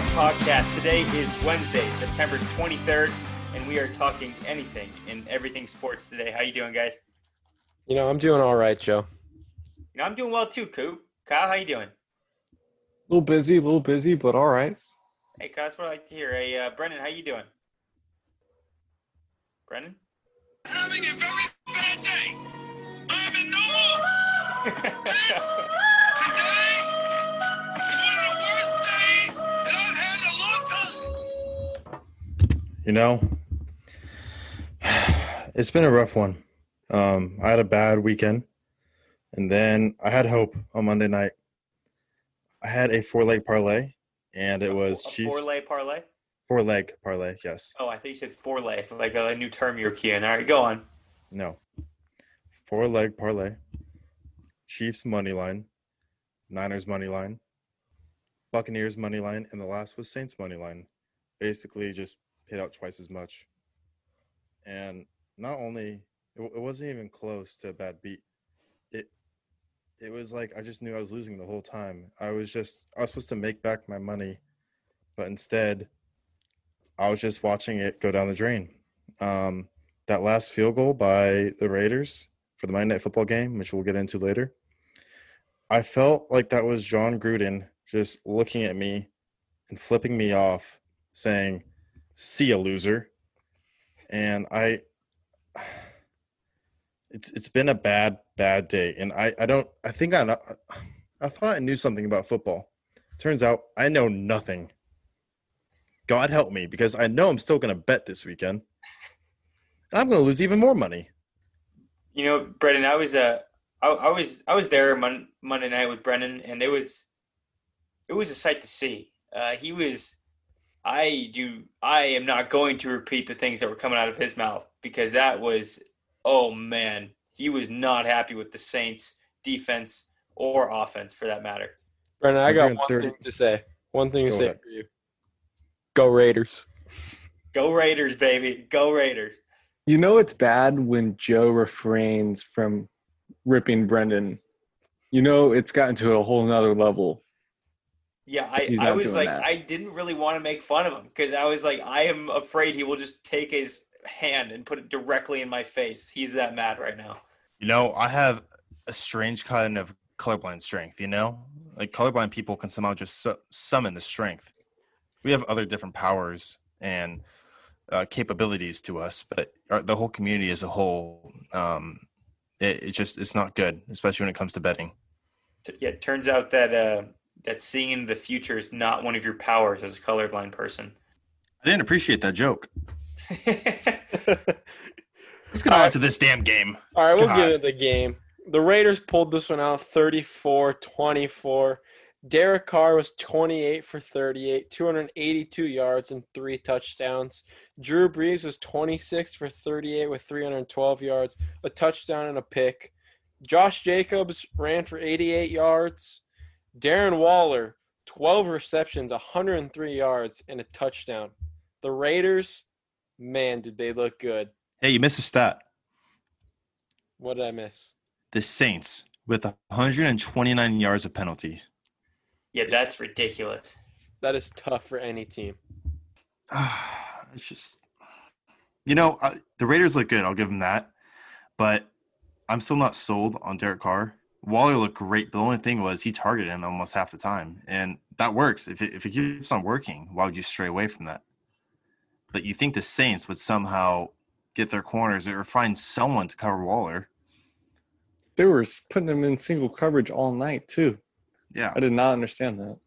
Talk podcast. Today is Wednesday, September 23rd, and we are talking anything and everything sports today. How you doing, guys? You know, I'm doing all right, Joe. You know, I'm doing well too, Coop. Kyle, how you doing? A little busy, a little busy, but all right. Hey, Kyle, that's what I like to hear. Hey, uh, Brendan, how you doing? Brendan? having a very bad day. I'm in no mood. This today You know, it's been a rough one. Um, I had a bad weekend, and then I had hope on Monday night. I had a four leg parlay, and it was a Chiefs Four leg parlay. four leg parlay. Yes, Oh, I think you said four lay, like a new term you're keying. All right, go on. no, four leg parlay. Chiefs money line, Niners money line, Buccaneers money line, and the last was Saints money line. Basically, just paid out twice as much. And not only it, it wasn't even close to a bad beat. It it was like I just knew I was losing the whole time. I was just I was supposed to make back my money, but instead, I was just watching it go down the drain. Um, that last field goal by the Raiders for the Monday Night Football game, which we'll get into later, I felt like that was Jon Gruden just looking at me and flipping me off, saying, "See ya, loser." And I, it's it's been a bad bad day, and I I don't I think I I thought I knew something about football. Turns out I know nothing. God help me, because I know I'm still going to bet this weekend. I'm going to lose even more money. You know, Brendan, I was uh, I, I was I was there Mon- Monday night with Brendan, and it was it was a sight to see. Uh, he was. I do. I am not going to repeat the things that were coming out of his mouth because that was. Oh man, he was not happy with the Saints defense or offense for that matter. Brendan, I got one thing to say. One thing to Go say ahead. for you. Go Raiders. Go Raiders, baby! Go Raiders! You know it's bad when Joe refrains from ripping Brendan. You know it's gotten to a whole nother level. Yeah, I, I was like, that. I didn't really want to make fun of him because I was like, I am afraid he will just take his hand and put it directly in my face. He's that mad right now. You know, I have a strange kind of colorblind strength, you know? Like colorblind people can somehow just su- summon the strength. We have other different powers and uh, capabilities to us, but our, the whole community as a whole, um, it, it just it's not good, especially when it comes to betting. Yeah, it turns out that uh, that seeing the future is not one of your powers as a colorblind person. I didn't appreciate that joke. Let's get on to this damn game. All right, we'll God. get into the game. The Raiders pulled this one out 34 24. Derek Carr was 28 for 38, 282 yards and three touchdowns. Drew Brees was 26 for 38 with 312 yards, a touchdown and a pick. Josh Jacobs ran for 88 yards. Darren Waller, 12 receptions, 103 yards, and a touchdown. The Raiders, man, did they look good. Hey, you missed a stat. What did I miss? The Saints with 129 yards of penalties. yeah, that's ridiculous. That is tough for any team. it's just, you know, uh, the Raiders look good. I'll give them that, but I'm still not sold on Derek Carr. Waller looked great. The only thing was he targeted him almost half the time, and that works. If it, if it keeps on working, why would you stray away from that? But you think the Saints would somehow get their corners or find someone to cover Waller? They were putting him in single coverage all night too. Yeah, I did not understand that.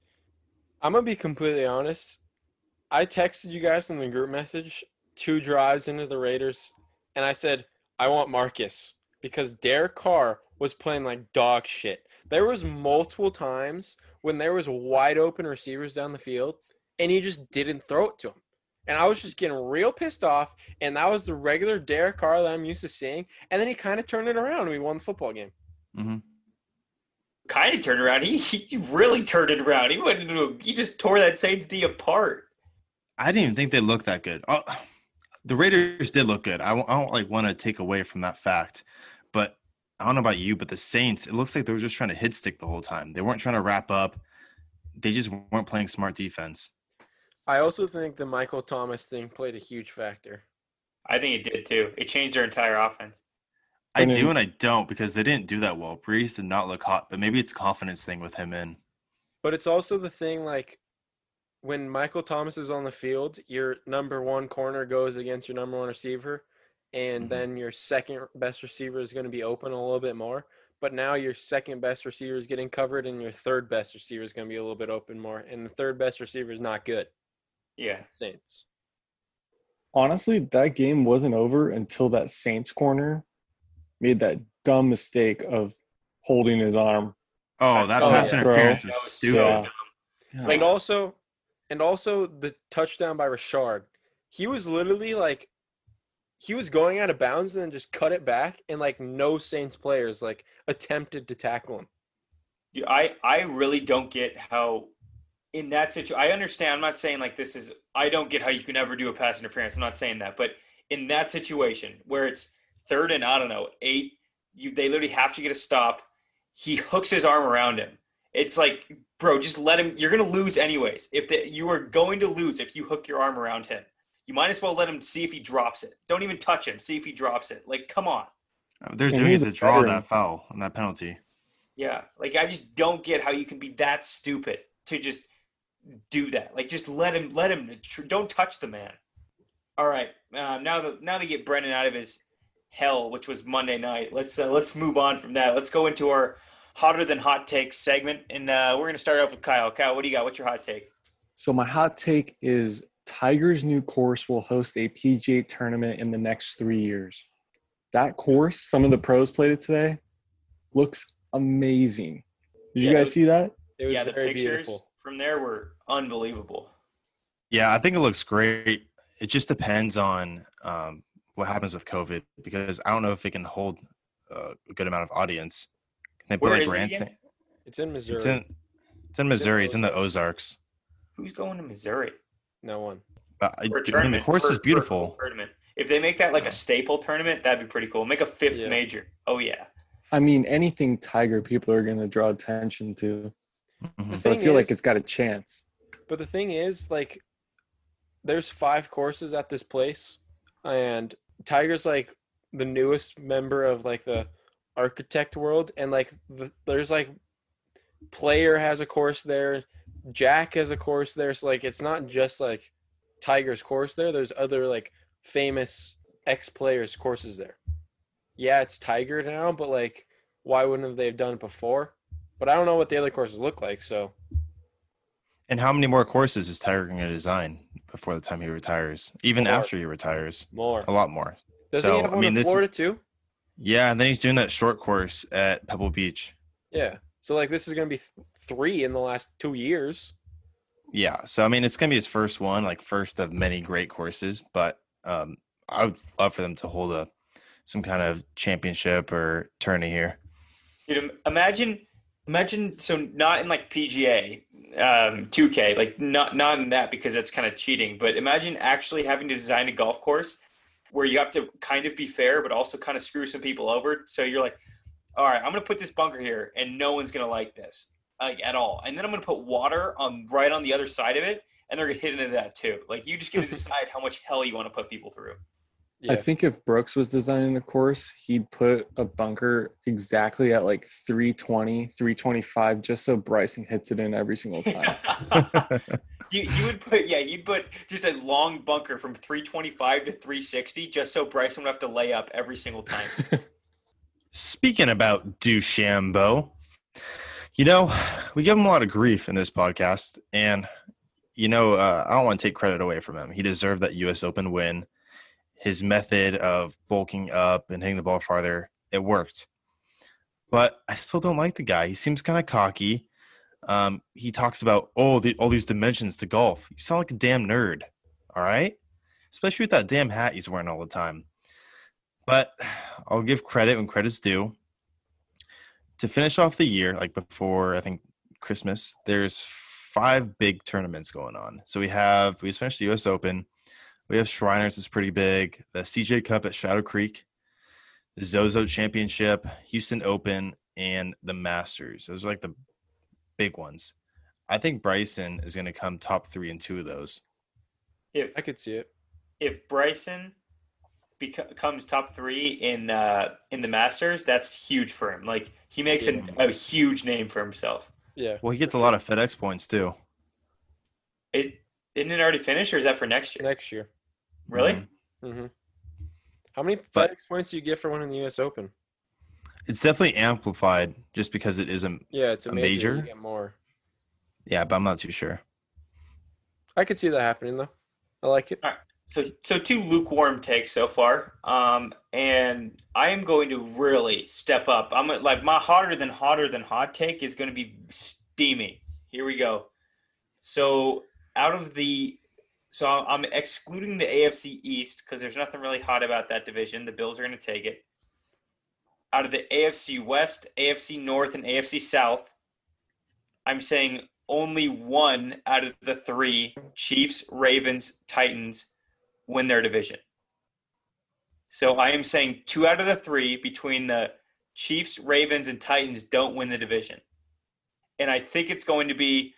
I'm gonna be completely honest. I texted you guys in the group message two drives into the Raiders, and I said I want Marcus because Derek Carr was playing like dog shit. There was multiple times when there was wide open receivers down the field, and he just didn't throw it to him. And I was just getting real pissed off, and that was the regular Derek Carr that I'm used to seeing. And then he kind of turned it around, and we won the football game. hmm Kind of turned around. He, he really turned it around. He went into a, he just tore that Saints D apart. I didn't even think they looked that good. Oh, the Raiders did look good. I I don't like want to take away from that fact, but I don't know about you, but the Saints, it looks like they were just trying to hit stick the whole time. They weren't trying to wrap up. they just weren't playing smart defense. I also think the Michael Thomas thing played a huge factor. I think it did too. It changed their entire offense. I And do and I don't because they didn't do that well. Brees did not look hot, but maybe it's a confidence thing with him in. But it's also the thing like when Michael Thomas is on the field, your number one corner goes against your number one receiver, and Mhm. then your second best receiver is going to be open a little bit more. But now your second best receiver is getting covered, and your third best receiver is going to be a little bit open more, and the third best receiver is not good. Yeah. Saints. Honestly, that game wasn't over until that Saints corner made that dumb mistake of holding his arm. Oh, that pass interference That was was stupid. so Yeah. dumb. Yeah. Like- and also, and also the touchdown by Rashard. He was literally like, he was going out of bounds and then just cut it back, and like no Saints players like attempted to tackle him. Yeah, I I really don't get how in that situation. I understand. I'm not saying like this is. I don't get how you can ever do a pass interference. I'm not saying that, but in that situation where it's third and I don't know eight, you they literally have to get a stop. He hooks his arm around him. It's like, bro, just let him. You're gonna lose anyways. If the, you are going to lose if you hook your arm around him, you might as well let him see if he drops it. Don't even touch him. See if he drops it. Like, come on. They're And doing it to draw veteran. that foul and that penalty. Yeah, like I just don't get how you can be that stupid to just do that. Like, just let him, let him. Don't touch the man. All right, uh, now that now to get Brendan out of his hell, which was Monday night. Let's uh, let's move on from that. Let's go into our hotter than hot takes segment, and uh, we're gonna start off with Kyle. Kyle, what do you got? What's your hot take? So my hot take is Tiger's new course will host a PGA tournament in the next three years. That course, some of the pros played it today, looks amazing. Did you guys it- see that? It was yeah, the very pictures beautiful. from there were unbelievable. Yeah, I think it looks great. It just depends on um, what happens with COVID because I don't know if it can hold uh, a good amount of audience. Can they put Where like is it grandstand? It's in Missouri. It's in it's in Missouri. It's in the Ozarks. Who's going to Missouri? No one. But I, For mean, the course for- is beautiful. tournament. If they make that like a staple tournament, that'd be pretty cool. Make a fifth Yeah. major. Oh yeah. I mean, anything Tiger people are going to draw attention to. Mhm. So I Thing feel like it's got a chance. But the thing is, like, there's five courses at this place, and Tiger's like the newest member of like the architect world, and like the, there's like player has a course there, Jack has a course there. So like, it's not just like Tiger's course there. There's other like famous ex players courses there. Yeah, it's Tiger now, but like, why wouldn't they have done it before? But I don't know what the other courses look like, so. And how many more courses is Tiger going to design before the time he retires? Even More. after he retires, More. a lot more. Doesn't So, he have I one mean, in this is- Florida too? Yeah, and then he's doing that short course at Pebble Beach. Yeah. So like this is gonna be th- three in the last two years. Yeah, so I mean, it's gonna be his first one, like first of many great courses. But um, I would love for them to hold a some kind of championship or tourney here. Dude, im- imagine, imagine. So not in like PGA, um, 2K, like not not in that because that's kind of cheating. But imagine actually having to design a golf course where you have to kind of be fair, but also kind of screw some people over. So you're like, all right, I'm gonna put this bunker here, and no one's gonna like this like at all. And then I'm gonna put water on right on the other side of it, and they're gonna hit into that too. Like you just get to decide how much hell you want to put people through. Yeah. I think if Brooks was designing the course, he'd put a bunker exactly at like 320, 325, just so Bryson hits it in every single time. You, you would put yeah you'd put just a long bunker from 325 to 360 just so Bryson would have to lay up every single time. Speaking about DeChambeau, you know, we give him a lot of grief in this podcast, and you know, uh, I don't want to take credit away from him. He deserved that U.S. Open win. His method of bulking up and hitting the ball farther, it worked. But I still don't like the guy. He seems kind of cocky. Um, he talks about oh, the, all these dimensions to golf. You sound like a damn nerd. All right, especially with that damn hat he's wearing all the time. But I'll give credit when credit's due. To finish off the year, like before I think Christmas, there's five big tournaments going on. So we have we just finished the US Open. We have Shriners is pretty big. The CJ Cup at Shadow Creek, the Zozo Championship, Houston Open, and the Masters. Those are like the big ones. I think Bryson is going to come top three in two of those. If I could see it. if Bryson beco- becomes top three in uh, in the Masters, that's huge for him. Like he makes an, a huge name for himself. Yeah. Well, he gets a lot of FedEx points too. It didn't it already finish, or is that for next year? Next year. Really? Mhm. hmm How many But- FedEx points do you get for winning the U.S. Open? It's definitely amplified just because it is a Yeah, it's a, A major. Major? get more. yeah, but I'm not too sure. I could see that happening though. I like it. So, so two lukewarm takes so far, um, and I am going to really step up. I'm like my hotter than hotter than hot take is going to be steamy. Here we go. So, out of the, so I'm excluding the AFC East because there's nothing really hot about that division. The Bills are going to take it. Out of the AFC West, AFC North, and AFC South, I'm saying only one out of the three Chiefs, Ravens, Titans win their division. So I am saying two out of the three between the Chiefs, Ravens, and Titans don't win the division. And I think it's going to be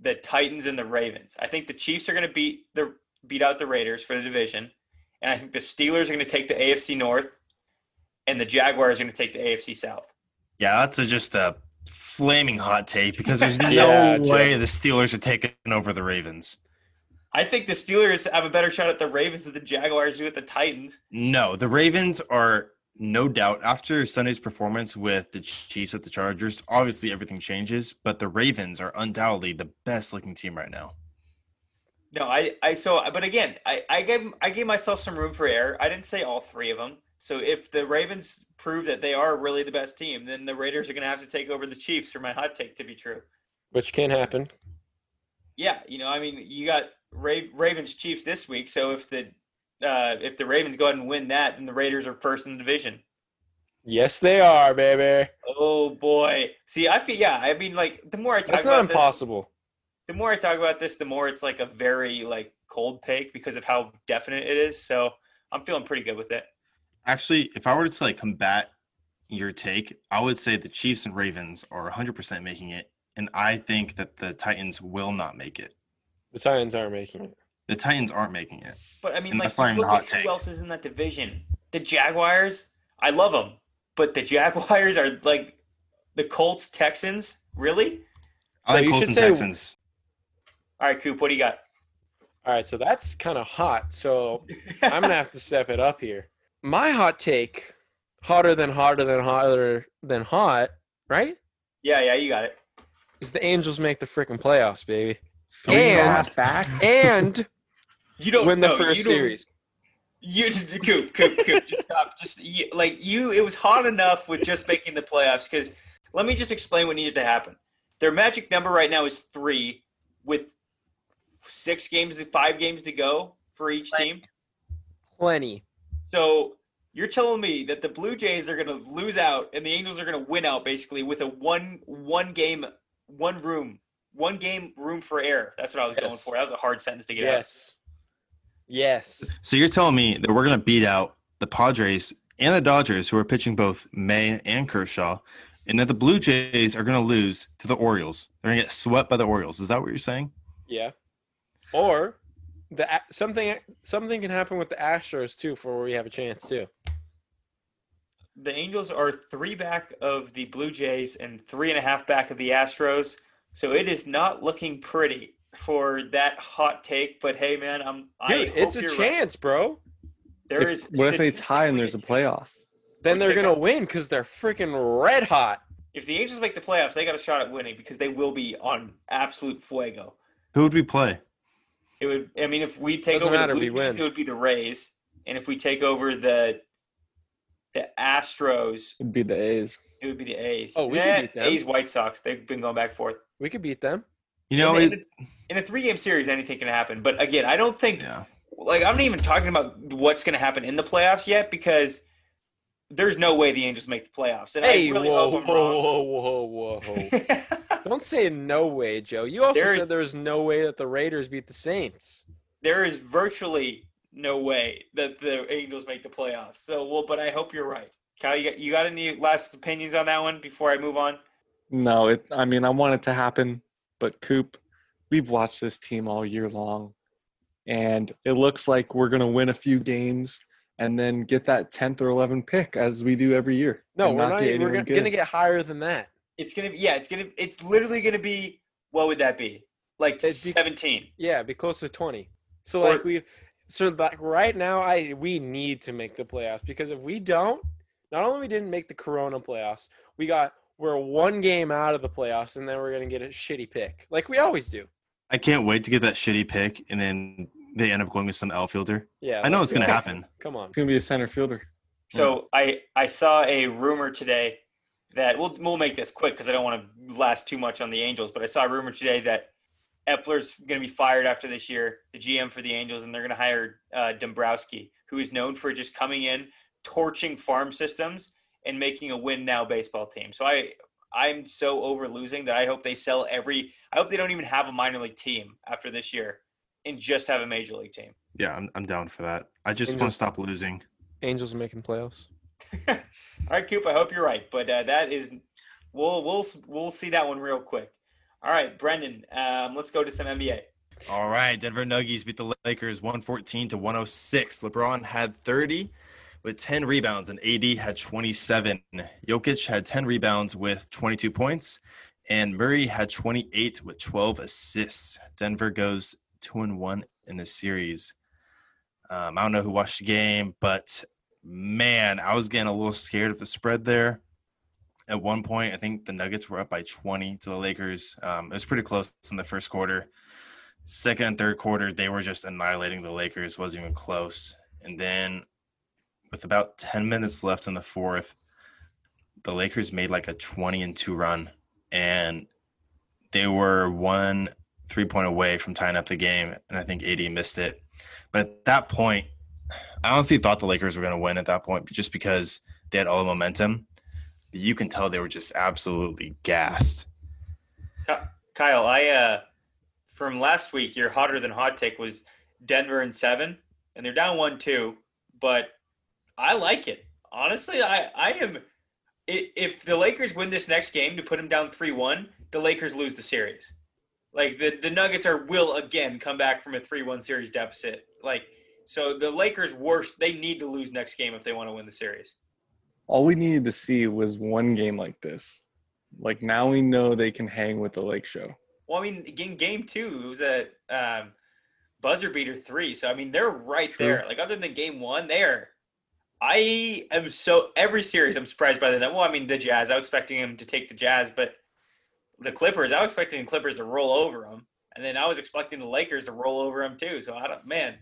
the Titans and the Ravens. I think the Chiefs are going to beat the beat out the Raiders for the division. And I think the Steelers are going to take the AFC North and the Jaguars are going to take the AFC South. Yeah, that's a, just a flaming hot take because there's no Yeah, way the Steelers are taking over the Ravens. I think the Steelers have a better shot at the Ravens than the Jaguars do at the Titans. No, the Ravens are no doubt after Sunday's performance with the Chiefs at the Chargers. Obviously, everything changes, but the Ravens are undoubtedly the best looking team right now. No, I, I so, but again, I, I gave, I gave myself some room for error. I didn't say all three of them. So if the Ravens prove that they are really the best team, then the Raiders are going to have to take over the Chiefs for my hot take to be true. Which can happen. Yeah, you know, I mean, you got Ra- Ravens Chiefs this week. So if the, uh, if the Ravens go ahead and win that, then the Raiders are first in the division. Yes, they are, baby. Oh boy. See, I feel yeah. I mean, like the more I talk That's not about this, impossible. the more I talk about this, the more it's like a very like cold take because of how definite it is. So I'm feeling pretty good with it. Actually, if I were to like combat your take, I would say the Chiefs and Ravens are 100% making it, and I think that the Titans will not make it. The Titans aren't making it. The Titans aren't making it. But I mean, And like, that's not even look a hot at take. who else is in that division? The Jaguars. I love them, but the Jaguars are like the Colts, Texans. Really? I like you Colts and say- Texans. All right, Coop. What do you got? All right, so that's kind of hot. So I'm gonna have to step it up here. My hot take, hotter than hotter than hotter than hot, right? yeah, yeah, you got it. Is the Angels make the freaking playoffs, baby, Three and And- back. and You don't win the no, first series. You Coop, Coop, Coop. Just stop. Just you, like you. It was hot enough with just making the playoffs. Because let me just explain what needed to happen. Their magic number right now is three, with six games, five games to go for each team. Plenty. So you're telling me that the Blue Jays are going to lose out and the Angels are going to win out basically with a one one game one room one game room for error. That's what I was going for. That was a hard sentence to get out. Yes. Yes. So you're telling me that we're going to beat out the Padres and the Dodgers, who are pitching both May and Kershaw, and that the Blue Jays are going to lose to the Orioles. They're going to get swept by the Orioles. Is that what you're saying? Yeah. Or the something something can happen with the Astros too, for where we have a chance too. The Angels are three back of the Blue Jays and three and a half back of the Astros. So it is not looking pretty for that hot take. But hey, man, I'm Dude, I it's a hope you're right. chance, bro. There If- is what if they tie and there's a playoff? Then they're gonna Kyle? win because they're freaking red hot. If the Angels make the playoffs, they got a shot at winning because they will be on absolute fuego. Who would we play? It would. I mean, if we take Doesn't over matter, the we Blue Jays, it would be the Rays, and if we take over the the Astros, It'd be the A's. it would be the A's. Oh, we could Eh, beat them. A's, White Sox. They've been going back and forth. We could beat them. You know, in, it, in, a, a three game series, anything can happen. But again, I don't think yeah. like I'm not even talking about what's going to happen in the playoffs yet because there's no way the Angels make the playoffs. And Hey, I really whoa, hope I'm whoa, whoa, whoa, whoa! Don't say no way, Joe. You also There is- said there was no way that the Raiders beat the Saints. there is virtually no way that the Angels make the playoffs. So, well, but I hope you're right. Kyle, you got, you got any last opinions on that one before I move on? No, it. I mean, I want it to happen. but Coop, we've watched this team all year long, and it looks like we're going to win a few games and then get that 10th or 11th pick as we do every year. No, we're not. get We're gonna, gonna get higher than that. It's gonna be yeah. It's gonna it's literally gonna be what would that be? Like be- seventeen. Yeah, be close to twenty. So Or- like we, so like right now, I we need to make the playoffs because if we don't, not only we didn't make the Corona playoffs, we got we're one game out of the playoffs, and then we're gonna get a shitty pick like we always do. I can't wait to get that shitty pick, and then they end up going with some outfielder. Yeah, I know it's gonna happen. Come on. It's going to be a center fielder. So I I saw a rumor today that we'll we'll make this quick because I don't want to last too much on the Angels. But I saw a rumor today that Eppler's going to be fired after this year, the GM for the Angels, and they're going to hire uh, Dombrowski, who is known for just coming in, torching farm systems, and making a win now baseball team. So I I'm so over losing that I hope they sell every. I hope they don't even have a minor league team after this year, and just have a major league team. Yeah, I'm, I'm down for that. I just want to stop losing. Angels are making playoffs. All right, Coop. I hope you're right, but uh, that is we'll we'll we'll see that one real quick. All right, Brendan. Um, let's go to some NBA. All right, Denver Nuggets beat the Lakers 114 to 106. LeBron had 30 with 10 rebounds, and AD had 27. Jokic had 10 rebounds with 22 points, and Murray had 28 with 12 assists. Denver goes two and one in the series. Um, I don't know who watched the game, but man, I was getting a little scared of the spread there. At one point, I think the Nuggets were up by 20 to the Lakers. Um, it was pretty close in the first quarter second and third quarter they were just annihilating the lakers wasn't even close and then with about 10 minutes left in the fourth the lakers made like a 20 and 2 run and they were one three point away from tying up the game and i think AD missed it. But at that point i honestly thought the lakers were going to win at that point just because they had all the momentum. But you can tell they were just absolutely gassed. Kyle, I uh, from last week, your hotter than hot take was Denver and seven, and they're down one two, but I like it. Honestly, I I am. If the Lakers win this next game to put them down three one, the Lakers lose the series. Like the the Nuggets are will again come back from a three one series deficit. Like so, the Lakers worst. They need to lose next game if they want to win the series. All we needed to see was one game like this. Like now we know they can hang with the Lake Show. Well, I mean, in game two, it was a um, buzzer beater three. So I mean, they're right True. there. Like other than game one, they're. I am so every series I'm surprised by the well. I mean, the Jazz. I was expecting him to take the Jazz, but the Clippers. I was expecting the Clippers to roll over them, and then I was expecting the Lakers to roll over them too. So I don't. Man,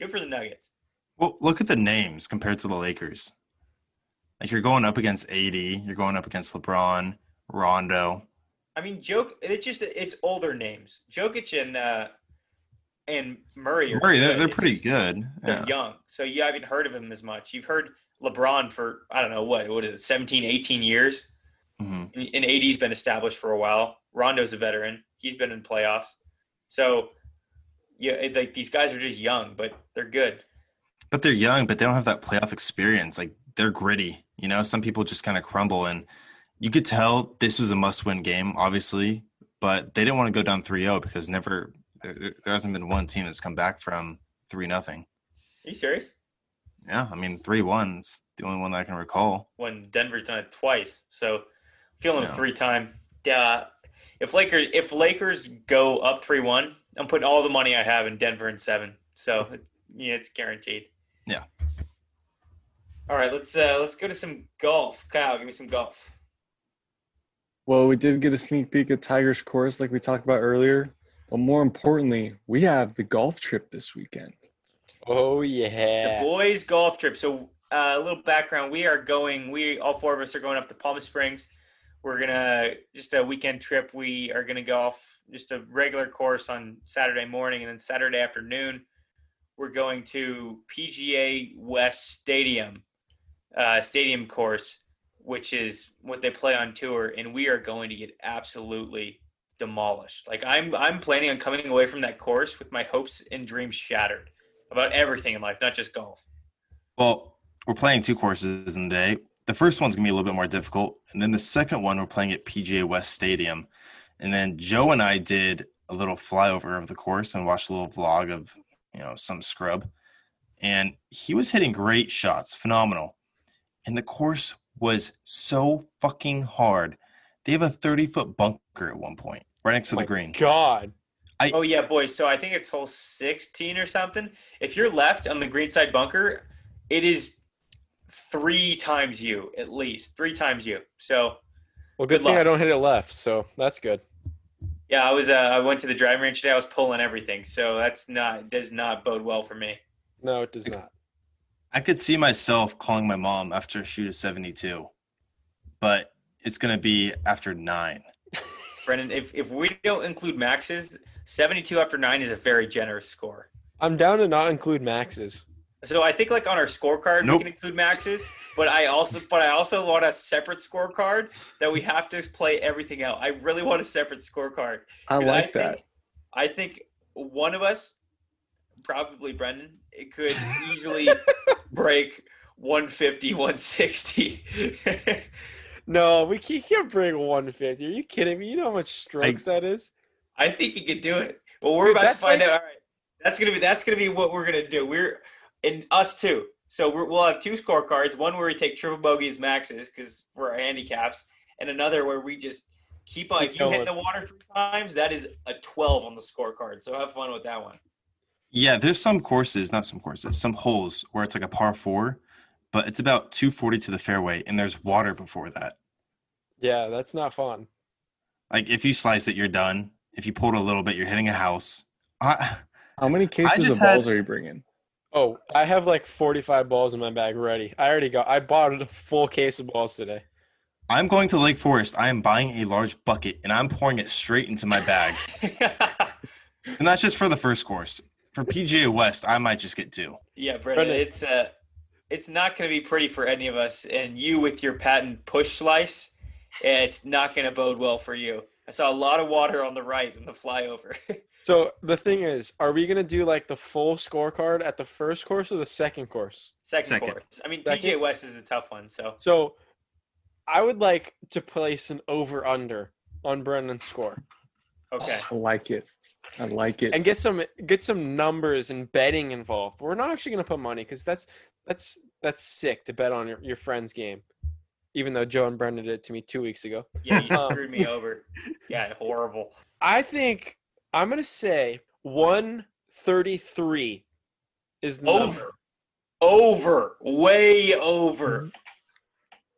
good for the Nuggets. Well, look at the names compared to the Lakers. Like you're going up against AD, you're going up against LeBron, Rondo. I mean, joke. It's just it's older names. Jokic and uh, and Murray. Are Murray, they're, they're pretty good. Yeah. young. So you haven't heard of him as much. You've heard LeBron for, I don't know, what, what is it, 17, 18 years? Mhm. And and AD's been established for a while. Rondo's a veteran. He's been in playoffs. So, yeah, it, like these guys are just young, but they're good. But they're young, but they don't have that playoff experience. Like they're gritty. You know, some people just kind of crumble. And you could tell this was a must win game, obviously, but they didn't want to go down 3 0 because never, there, there hasn't been one team that's come back from 3 nothing. Are you serious? Yeah. I mean, 3 1 is the only one that I can recall. When Denver's done it twice. So, feeling Yeah. three time. Uh, if Lakers if Lakers go up three one, I'm putting all the money I have in Denver in seven. So yeah, it's guaranteed. Yeah. All right, let's uh let's go to some golf. Kyle, give me some golf. Well, we did get a sneak peek at Tiger's course like we talked about earlier. But more importantly, we have the golf trip this weekend. Oh yeah, The boys golf trip. So uh, a little background: we are going. We all four of us are going up to Palm Springs. We're gonna just a weekend trip. We are gonna golf just a regular course on Saturday morning, and then Saturday afternoon, we're going to PGA West Stadium, uh, stadium course, which is what they play on tour, and we are going to get absolutely demolished. Like I'm, I'm planning on coming away from that course with my hopes and dreams shattered about everything in life, not just golf. Well, we're playing two courses in the day. The first one's gonna be a little bit more difficult, and then the second one we're playing at PGA West Stadium, And then Joe and I did a little flyover of the course and watched a little vlog of, you know, some scrub. And he was hitting great shots, phenomenal. And the course was so fucking hard. They have a 30 foot bunker at one point, right next to the My green. God. Oh yeah, boys. So I think it's hole sixteen or something. If you're left on the green side bunker, it is three times you at least three times you. So Well, good, Good thing I don't hit it left, so that's good. yeah, I was. Uh, I went to the driving range today. I was pulling everything. So that's not does not bode well for me. No, it does not. I could see myself calling my mom after a shoot of 72, but it's going to be after nine. Brendan, if if we don't include maxes, seventy two after nine is a very generous score. I'm down to not include maxes. So I think like on our scorecard Nope. we can include maxes, but I also but I also want a separate scorecard that we have to play everything out. I really want a separate scorecard. I like that. Think, I think one of us, probably Brendan, it could easily break 150, 160. No, we can't, can't bring 150. Are you kidding me? You know how much strokes that is? I think he could do it. Well, we're Dude, about to find like- out. All right, that's gonna be that's gonna be what we're gonna do. We're and us too. So we're, we'll have two scorecards. One where we take triple bogey as maxes because for our handicaps, and another where we just keep on. If you hit the water three times, that is a twelve on the scorecard. So have fun with that one. Yeah, there's some courses, not some courses, some holes where it's like a par four, but it's about 240 to the fairway and there's water before that. Yeah, that's not fun. Like if you slice it, you're done. If you pull it a little bit, you're hitting a house. I, How many cases just of balls had- are you bringing? Oh, I have like 45 balls in my bag ready. I already got. I bought a full case of balls today. I'm going to Lake Forest. I am buying a large bucket and I'm pouring it straight into my bag. and that's just for the first course. For PGA West, I might just get two. Yeah, Brendan, Brendan. it's uh, it's not going to be pretty for any of us, and you with your patent push slice, it's not going to bode well for you. I saw a lot of water on the right in the flyover. So the thing is, are we gonna do like the full scorecard at the first course or the second course? Second, Second. course. I mean, Second? PGA West is a tough one, so So I would like to place an over under on Brendan's score okay. Oh, I like it. I like it. and get some get some numbers and betting involved. We're not actually gonna put money because that's that's that's sick to bet on your, your friend's game. Even though Joe and Brendan did it to me two weeks ago. Yeah, you Um, screwed me over. Yeah, horrible. I think I'm gonna say 133 is the number. Over, over, way over.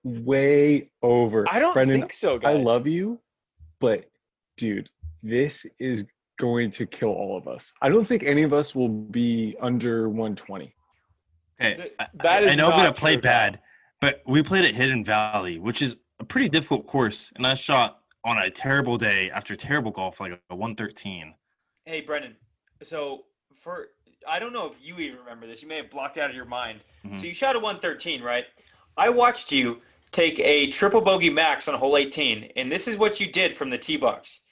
Way over. I don't Brendan, think so, I love you, but dude, this is going to kill all of us. I don't think any of us will be under 120. Okay, I, I- I know I'm gonna play bad, but we played at Hidden Valley, which is a pretty difficult course, and I shot on a terrible day after terrible golf, like a 113. Hey, Brendan. So for I don't know if you even remember this. You may have blocked out of your mind. Mhm. So you shot a 113, right? I watched you take a triple bogey max on hole 18, and this is what you did from the tee box.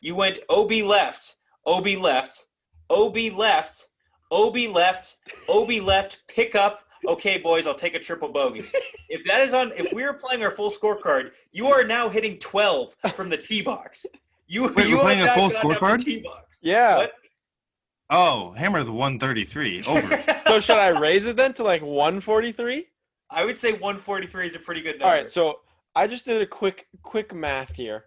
You went OB left, OB left, OB left, OB left, OB left, pick up. Okay, boys, I'll take a triple bogey. If that is on, if we are playing our full scorecard, you are now hitting 12 from the tee box. You, Wait, you we're playing have a full not gotten up the scorecard? Tee box. Yeah. What? Oh, hammer the 133 over. So should I raise it then to like 143? I would say 143 is a pretty good number. All right, so I just did a quick quick math here.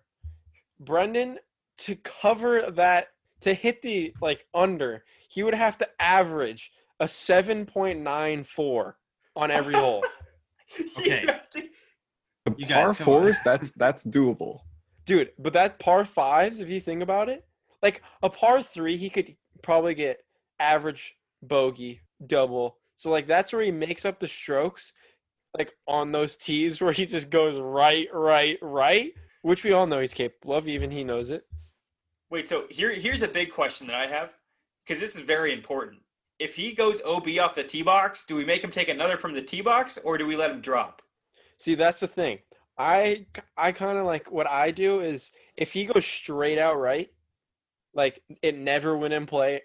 Brendan to cover that to hit the like under, he would have to average a 7.94 on every hole. Okay. to- The You par guys, come on. fours, that's that's doable. Dude, but that par 5s if you think about it, like a par 3 he could probably get average bogey, double. So like that's where he makes up the strokes like on those tees where he just goes right, right, right, which we all know he's capable of, even he knows it. Wait, so here here's a big question that I have because this is very important. If he goes OB off the tee box, do we make him take another from the tee box or do we let him drop? See, that's the thing. I I kind of like what I do is if he goes straight out right, like it never went in play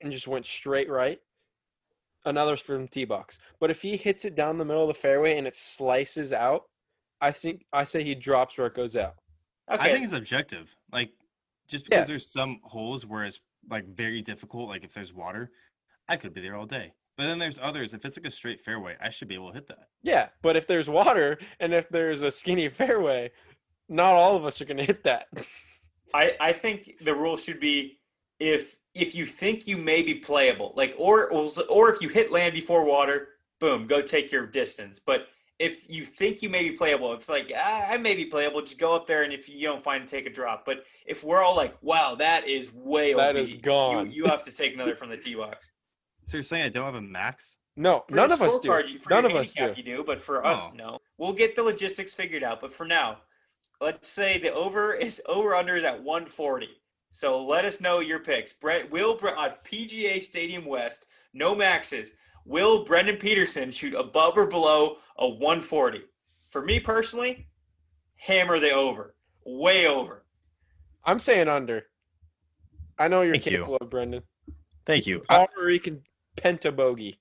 and just went straight right, another's from tee box. But if he hits it down the middle of the fairway and it slices out, I think I say he drops where it goes out. Okay. I think it's objective. Like Just because Yeah. there's some holes where it's like very difficult, like if there's water, I could be there all day. But then there's others. If it's like a straight fairway, I should be able to hit that. Yeah, but if there's water and if there's a skinny fairway, not all of us are going to hit that. I, I think the rule should be if if you think you may be playable, like or or if you hit land before water, boom, go take your distance. But if you think you may be playable, it's like ah, I may be playable, just go up there, and if you don't find it, take a drop. But if we're all like, wow, that is way That OP, is gone. You, you have to take another from the tee box. So you're saying I don't have a max? No, For none of us do. scorecard, you- For None of us do. You do, but for us, Oh. no. We'll get the logistics figured out. But for now, let's say the over is over under is at 140. So let us know your picks. Brent will Bre- on PGA Stadium West, no maxes. Will Brendan Peterson shoot above or below a 140? For me personally, hammer the over, way over. I'm saying under. I know you're Thank you. capable of Brendan. Thank you. I- Puerto Rican pentabogey.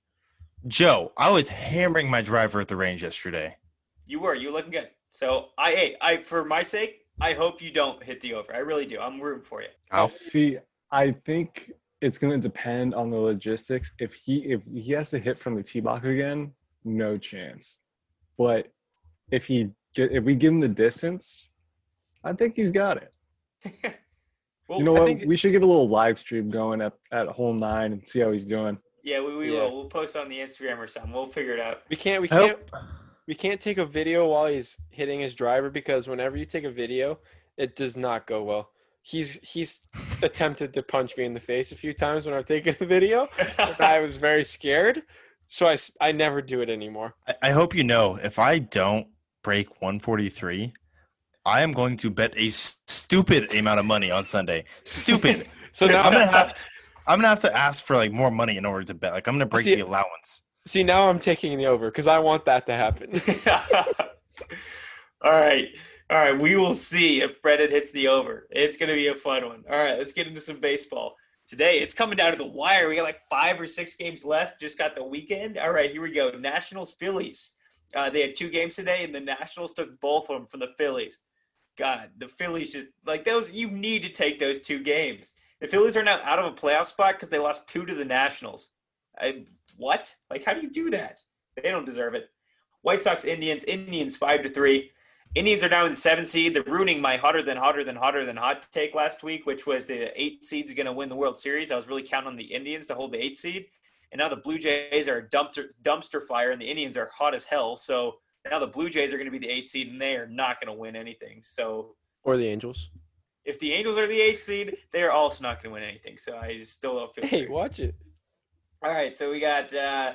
Joe, I was hammering my driver at the range yesterday. You were, you were looking good. So I, hey, I for my sake, I hope you don't hit the over. I really do. I'm rooting for you. Ow. See, I think it's going to depend on the logistics. If he if he has to hit from the tee box again, no chance. But if he get if we give him the distance, I think he's got it. well, you know I what? think- we should get a little live stream going at, at hole nine and see how he's doing. Yeah, we, we Yeah. will. We'll post on the Instagram or something. We'll figure it out. We can't. We can't. hope- We can't take a video while he's hitting his driver because whenever you take a video, it does not go well. He's he's attempted to punch me in the face a few times when I've taken the video. I was very scared, so I I never do it anymore. I, I hope you know if I don't break 143, I am going to bet a s- stupid amount of money on Sunday. Stupid. So now I'm gonna have to. I'm gonna have to ask for like more money in order to bet. Like I'm gonna break See- the allowance. see now I'm taking the over because I want that to happen. All right. All right. We will see if Brendan hits the over. It's going to be a fun one. All right. Let's get into some baseball. Today, it's coming down to the wire. We got like five or six games left. Just got the weekend. All right. Here we go. Nationals, Phillies. Uh, they had two games today, and the Nationals took both of them from the Phillies. God, the Phillies just like those. You need to take those two games. The Phillies are now out of a playoff spot because they lost two to the Nationals. I, what? Like, how do you do that? They don't deserve it. White Sox, Indians, Indians five to three. Indians are now in the seven seed. They're ruining my hotter than hotter than hotter than hot take last week, which was the eight seed's going to win the World Series. I was really counting on the Indians to hold the eight seed, and now the Blue Jays are a dumpster dumpster fire, and the Indians are hot as hell. So now the Blue Jays are going to be the eight seed, and they are not going to win anything. So or the Angels. if the Angels are the eight seed, they are also not going to win anything. So I just still don't feel. Hey, great. watch it. All right, so we got uh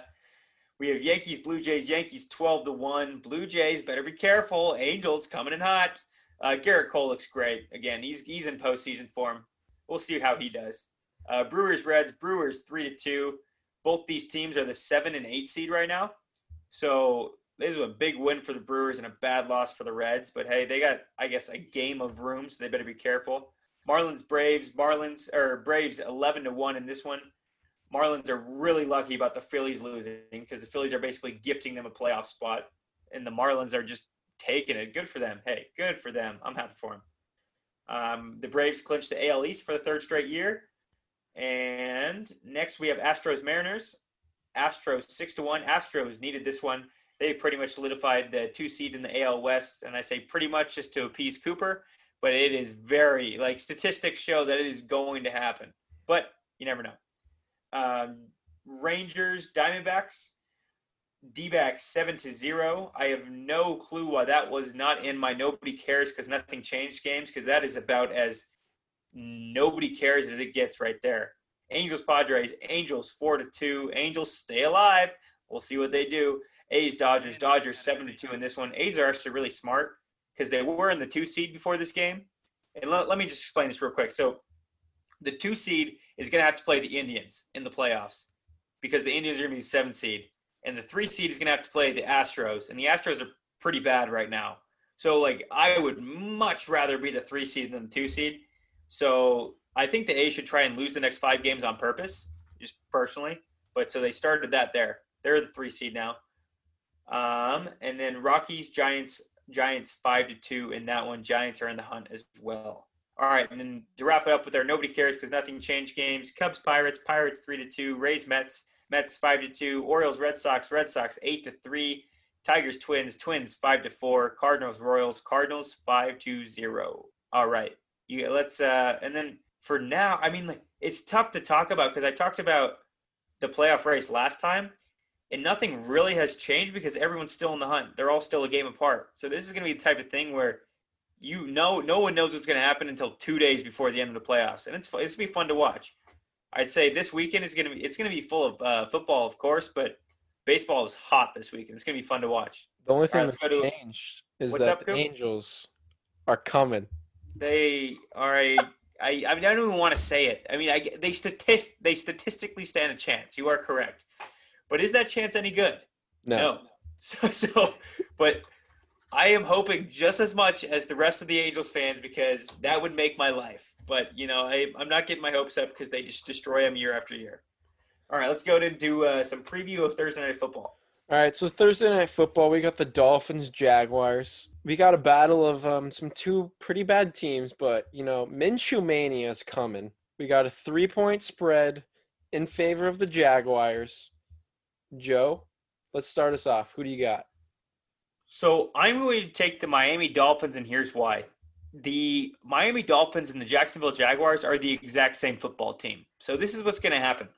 we have Yankees, Blue Jays, Yankees twelve to one. Blue Jays better be careful. Angels coming in hot. Uh, Gerrit Cole looks great. Again, he's he's in postseason form. We'll see how he does. Uh, Brewers, Reds, Brewers three to two. Both these teams are the seven and eight seed right now. So this is a big win for the Brewers and a bad loss for the Reds. But hey, they got I guess a game of room, so they better be careful. Marlins, Braves, Marlins or Braves eleven to one in this one. Marlins are really lucky about the Phillies losing because the Phillies are basically gifting them a playoff spot, and the Marlins are just taking it. Good for them. Hey, good for them. I'm happy for them. Um, the Braves clinched the AL East for the third straight year, and next we have Astros Mariners. Astros six to one. Astros needed this one. They pretty much solidified the two seed in the AL West, and I say pretty much just to appease Cooper, but it is very like statistics show that it is going to happen, but you never know. Um, Rangers, Diamondbacks, D-backs seven to zero. I have no clue why that was not in my nobody cares because nothing changed games because that is about as nobody cares as it gets right there. Angels, Padres, Angels four to two. Angels stay alive. We'll see what they do. A's, Dodgers, Dodgers seven to two in this one. A's are actually really smart because they were in the two seed before this game. And let, let me just explain this real quick. So the two seed is going to have to play the Indians in the playoffs because the Indians are going to be the seven seed, and the three seed is going to have to play the Astros, and the Astros are pretty bad right now. So like I would much rather be the three seed than the two seed. So I think the A's should try and lose the next five games on purpose, just personally. But so they started that there. They're the three seed now. Um, and then Rockies, Giants, Giants five to two in that one. Giants are in the hunt as well. All right, and then to wrap it up with our nobody cares because nothing changed games. Cubs Pirates Pirates three to two. Rays Mets Mets five to two. Orioles Red Sox Red Sox eight to three. Tigers Twins Twins five to four. Cardinals Royals Cardinals five to zero. All right, you let's uh and then for now, I mean like it's tough to talk about because I talked about the playoff race last time, and nothing really has changed because everyone's still in the hunt. They're all still a game apart. So this is going to be the type of thing where you know no one knows what's going to happen until two days before the end of the playoffs, and it's it's gonna be fun to watch. I'd say this weekend is going to be it's to be full of uh, football, of course, but baseball is hot this weekend. It's going to be fun to watch. The only thing Alright, that's to- changed is that up, the Angels are coming. They are a. I, I mean, I don't even want to say it. I mean, I, they statist, they statistically stand a chance. You are correct, but is that chance any good? No. No. So, so, but I am hoping just as much as the rest of the Angels fans because that would make my life. But you know, I, I'm not getting my hopes up because they just destroy them year after year. All right, let's go to do uh, some preview of Thursday night football. All right, so Thursday night football, we got the Dolphins Jaguars. We got a battle of um, some two pretty bad teams, but you know, Minshew Mania is coming. We got a three point spread in favor of the Jaguars. Joe, let's start us off. Who do you got? So I'm going to take the Miami Dolphins, and here's why. The Miami Dolphins and the Jacksonville Jaguars are the exact same football team. So this is what's going to happen.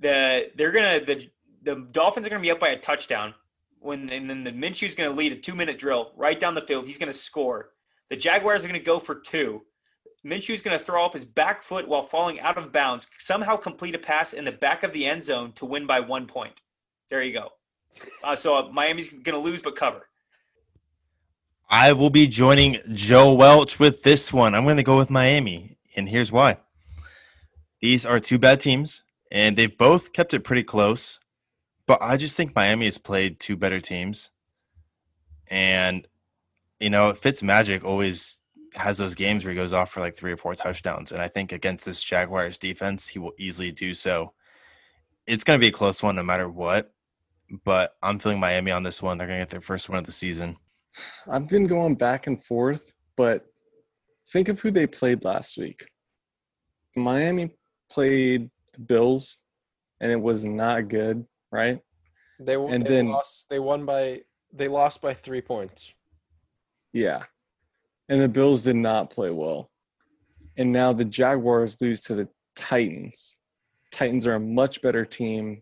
The they're gonna the the Dolphins are going to be up by a touchdown when and then the Minshew's going to lead a two minute drill right down the field. He's going to score. The Jaguars are going to go for two. Minshew's going to throw off his back foot while falling out of bounds, somehow complete a pass in the back of the end zone to win by one point. There you go. Uh, so uh, Miami's going to lose but cover. I will be joining Joe Welch with this one. I'm going to go with Miami, and here's why. These are two bad teams, and they've both kept it pretty close. But I just think Miami has played two better teams, and you know, Fitzmagic always has those games where he goes off for like three or four touchdowns, and I think against this Jaguars defense, he will easily do so. It's going to be a close one no matter what, but I'm feeling Miami on this one. They're going to get their first one of the season. I've been going back and forth, but think of who they played last week. Miami played the Bills, and it was not good, right? They, won- And they then- lost. They won by. They lost by three points. Yeah. And the Bills did not play well. And now the Jaguars lose to the Titans. Titans are a much better team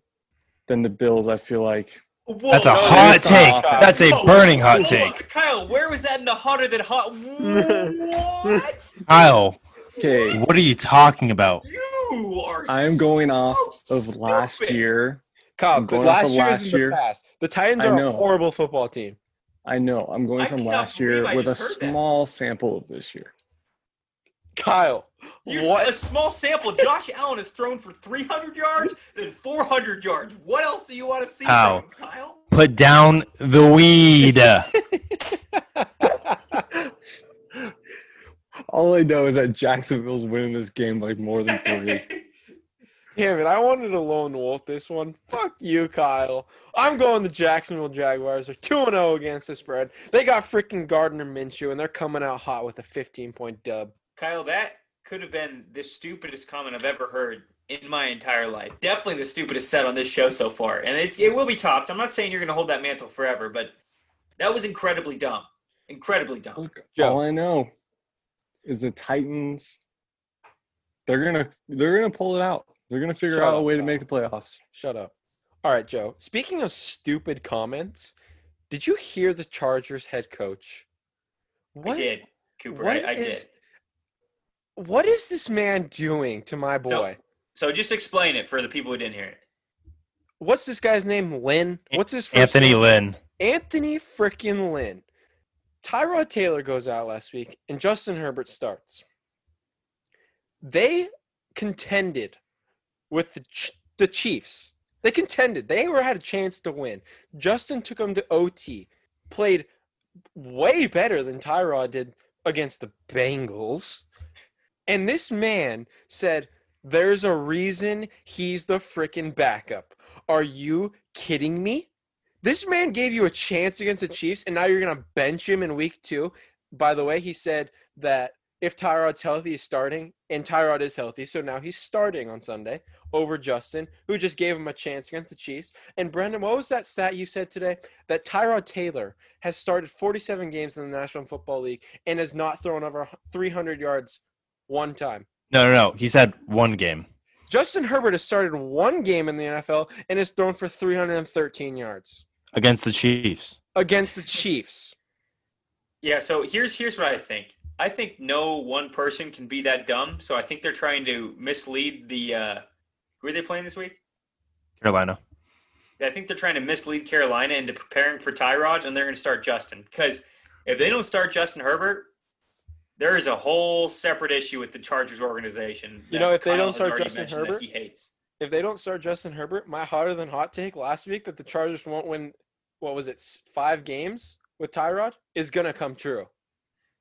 than the Bills, I feel like. Whoa, That's a no, hot it's not take. offense. That's a Whoa, burning hot whoa, take. Kyle, where was that in the hotter than hot? What? Kyle, Okay. what are you talking about? you are. I am going so off of last stupid. year. Kyle, I'm good going off last of year last is in year. the past. The Titans are a horrible football team. I know. I'm going I from last year with a just heard that. small sample of this year. Kyle, You what? a small sample. Josh Allen has thrown for 300 yards, then 400 yards. What else do you want to see Ow. from him, Kyle? Put down the weed. All I know is that Jacksonville's winning this game like more than three. Damn it! I wanted a lone wolf this one. Fuck you, Kyle. I'm going the Jacksonville Jaguars. They're two and zero against the spread. They got freaking Gardner Minshew, and they're coming out hot with a 15 point dub. Kyle, that could have been the stupidest comment I've ever heard in my entire life. Definitely the stupidest set on this show so far. And it's, it will be topped. I'm not saying you're going to hold that mantle forever, but that was incredibly dumb. Incredibly dumb. Look, Joe. all I know is the Titans. They're gonna they're gonna pull it out. They're gonna figure Shut out a up, way to make the playoffs. Shut up. All right, Joe. Speaking of stupid comments, did you hear the Chargers head coach? I did, Cooper. what I, I is- did. What is this man doing to my boy? So just explain it for the people who didn't hear it. What's this guy's name? Lynn. What's his first Anthony name? Lynn. Anthony frickin' Lynn. Tyrod Taylor goes out last week, and Justin Herbert starts. They contended with the Ch- the Chiefs. They contended. They were had a chance to win. Justin took them to OT. Played way better than Tyrod did against the Bengals. And this man said, "There's a reason he's the frickin' backup." Are you kidding me? This man gave you a chance against the Chiefs, and now you're gonna bench him in week two. By the way, he said that if Tyrod's healthy, he's starting, and Tyrod is healthy, so now he's starting on Sunday over Justin, who just gave him a chance against the Chiefs. And Brendan, what was that stat you said today? That Tyrod Taylor has started 47 games in the National Football League and has not thrown over 300 yards one time. No, no, no. He's had one game. Justin Herbert has started one game in the NFL and has thrown for 313 yards against the Chiefs. against the Chiefs. Yeah, so here's here's what I think. I think no one person can be that dumb. So I think they're trying to mislead the. Uh, who are they playing this week? Carolina. I think they're trying to mislead Carolina into preparing for Tyrod, and they're going to start Justin. Because if they don't start Justin Herbert, there is a whole separate issue with the Chargers organization. You know, if they don't start Justin Herbert- he hates. If they don't start Justin Herbert, my hotter than hot take last week that the Chargers won't win, what was it, five games with Tyrod is going to come true.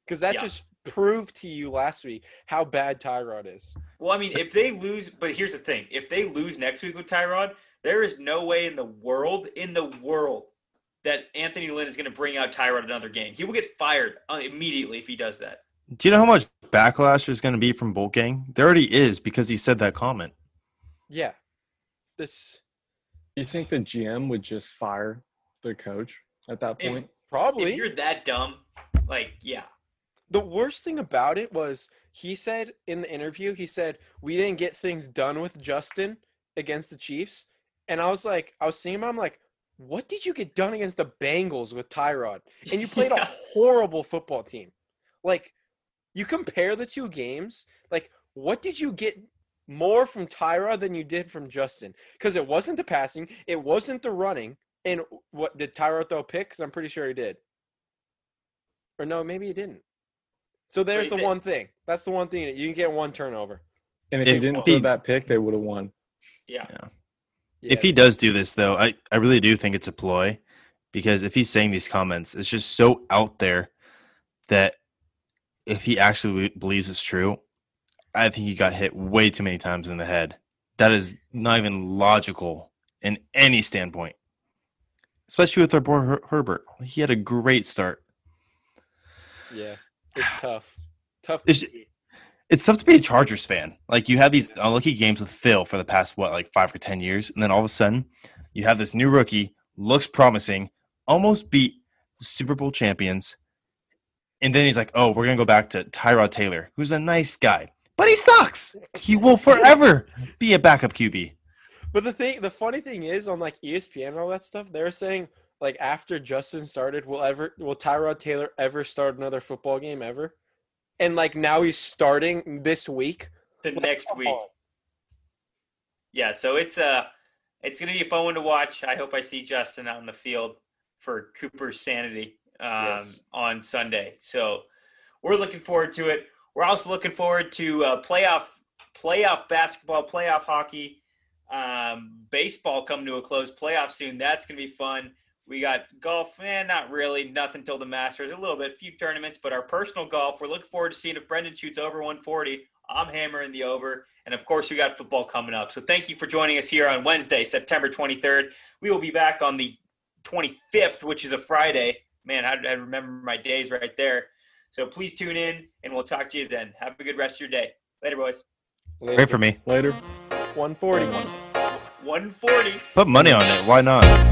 Because that Yeah. just proved to you last week how bad Tyrod is. Well, I mean, if they lose, but here's the thing: if they lose next week with Tyrod, there is no way in the world, in the world, that Anthony Lynn is going to bring out Tyrod another game. He will get fired uh, immediately if he does that. Do you know how much backlash there's going to be from Bolt Gang? There already is because he said that comment. Yeah. This Do You think the GM would just fire the coach at that If- point? probably If you're that dumb, like, yeah, the worst thing about it was he said in the interview, he said, We didn't get things done with Justin against the Chiefs. And I was like, I was seeing him, I'm like, what did you get done against the Bengals with Tyrod? And you played Yeah. a horrible football team. Like, you compare the two games, like, what did you get more from Tyrod than you did from Justin? Because it wasn't the passing, it wasn't the running. And what did Tyrod throw picks? I'm pretty sure he did. Or no, maybe he didn't. So there's Wait, the they- one thing. That's the one thing that you can get one turnover. And if, If he didn't he- throw that pick, they would have won. yeah. If he does do this, though, I, I really do think it's a ploy because if he's saying these comments, it's just so out there that if he actually believes it's true, I think he got hit way too many times in the head. That is not even logical in any standpoint, especially with our boy Her- Herbert. He had a great start. yeah, it's tough. Tough. To It's-. It's tough to be a Chargers fan. Like you have these unlucky games with Phil for the past what, like five or ten years, and then all of a sudden, you have this new rookie, looks promising, almost beat Super Bowl champions, and then he's like, "Oh, we're gonna go back to Tyrod Taylor, who's a nice guy, but he sucks. He will forever be a backup QB." But the thing, the funny thing is, on like ESPN and all that stuff, they're saying like after Justin started, will ever will Tyrod Taylor ever start another football game ever? And like now he's starting this week. The next week. Yeah, so it's uh it's gonna be a fun one to watch. I hope I see Justin out in the field for Cooper's sanity um, Yes. on Sunday. So we're looking forward to it. We're also looking forward to uh, playoff playoff basketball, playoff hockey, um, baseball coming to a close. Playoff soon. That's gonna be fun. We got golf, eh, not really, nothing till the Masters. A little bit, few tournaments, but our personal golf. We're looking forward to seeing if Brendan shoots over 140. I'm hammering the over. And of course, we got football coming up. So thank you for joining us here on Wednesday, September 23rd. We will be back on the 25th, which is a Friday. Man, I, I remember my days right there. So please tune in, and we'll talk to you then. Have a good rest of your day. Later, boys. Great for me. Later. 140. 140. Put money on it. Why not?